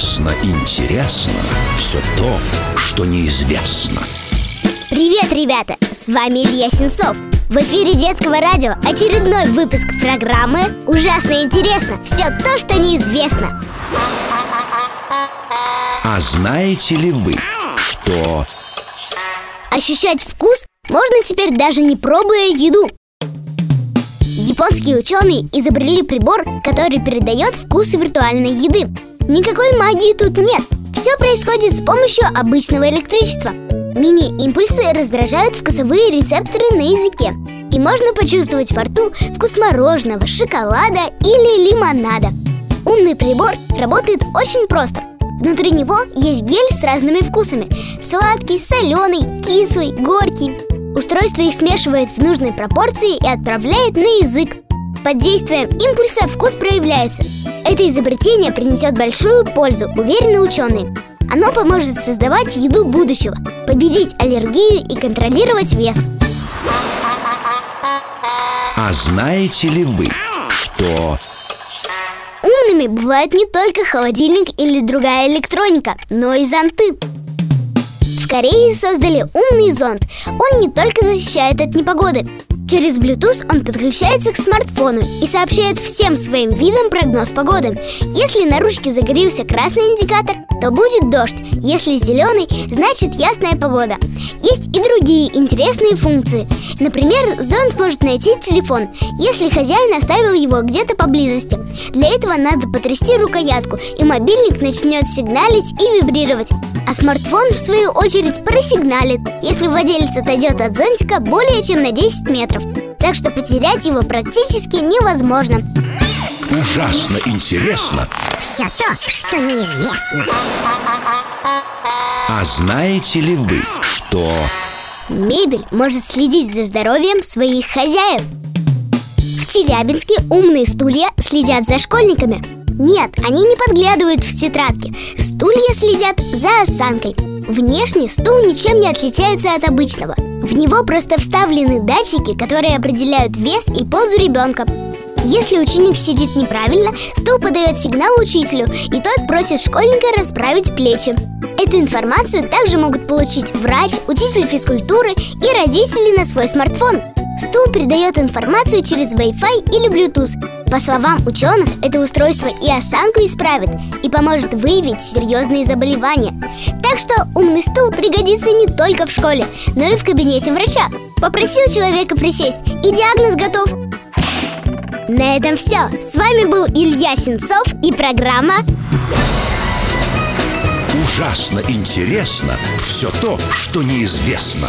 Ужасно интересно все то, что неизвестно. Привет, ребята! С вами Илья Сенцов. В эфире детского радио очередной выпуск программы «Ужасно интересно. Все то, что неизвестно». А знаете ли вы, что... Ощущать вкус можно теперь даже не пробуя еду. Японские ученые изобрели прибор, который передает вкус виртуальной еды. Никакой магии тут нет. Все происходит с помощью обычного электричества. Мини-импульсы раздражают вкусовые рецепторы на языке. И можно почувствовать во рту вкус мороженого, шоколада или лимонада. Умный прибор работает очень просто. Внутри него есть гель с разными вкусами Сладкий, соленый, кислый, горький Устройство их смешивает в нужной пропорции и отправляет на язык. Под действием импульса вкус проявляется. Это изобретение принесет большую пользу, уверены ученые. Оно поможет создавать еду будущего Победить аллергию и контролировать вес. А знаете ли вы, что... Умными бывают не только холодильник или другая электроника, но и зонты. В Корее создали умный зонт. Он не только защищает от непогоды. Через Bluetooth он подключается к смартфону и сообщает всем своим видам прогноз погоды. Если на ручке загорелся красный индикатор, то будет дождь. Если зеленый, значит ясная погода. Есть и другие интересные функции. Например, зонт может найти телефон, если хозяин оставил его где-то поблизости. Для этого надо потрясти рукоятку, и мобильник начнет сигналить и вибрировать. А смартфон, в свою очередь, просигналит, если владелец отойдет от зонтика более чем на 10 метров. Так что потерять его практически невозможно. Ужасно интересно. Все то, что неизвестно. А знаете ли вы, что... Мебель может следить за здоровьем своих хозяев. В Челябинске умные стулья следят за школьниками. Нет, они не подглядывают в тетрадки. Стулья следят за осанкой. Внешне стул ничем не отличается от обычного. В него просто вставлены датчики, которые определяют вес и позу ребенка. Если ученик сидит неправильно, стул подает сигнал учителю, и тот просит школьника расправить плечи. Эту информацию также могут получить врач, учитель физкультуры и родители на свой смартфон. Стул передает информацию через Wi-Fi или Bluetooth. По словам ученых, это устройство и осанку исправит и поможет выявить серьезные заболевания. Так что умный стул пригодится не только в школе, но и в кабинете врача. Попросил человека присесть, и диагноз готов. На этом все. С вами был Илья Сенцов и программа Ужасно интересно все то, что неизвестно.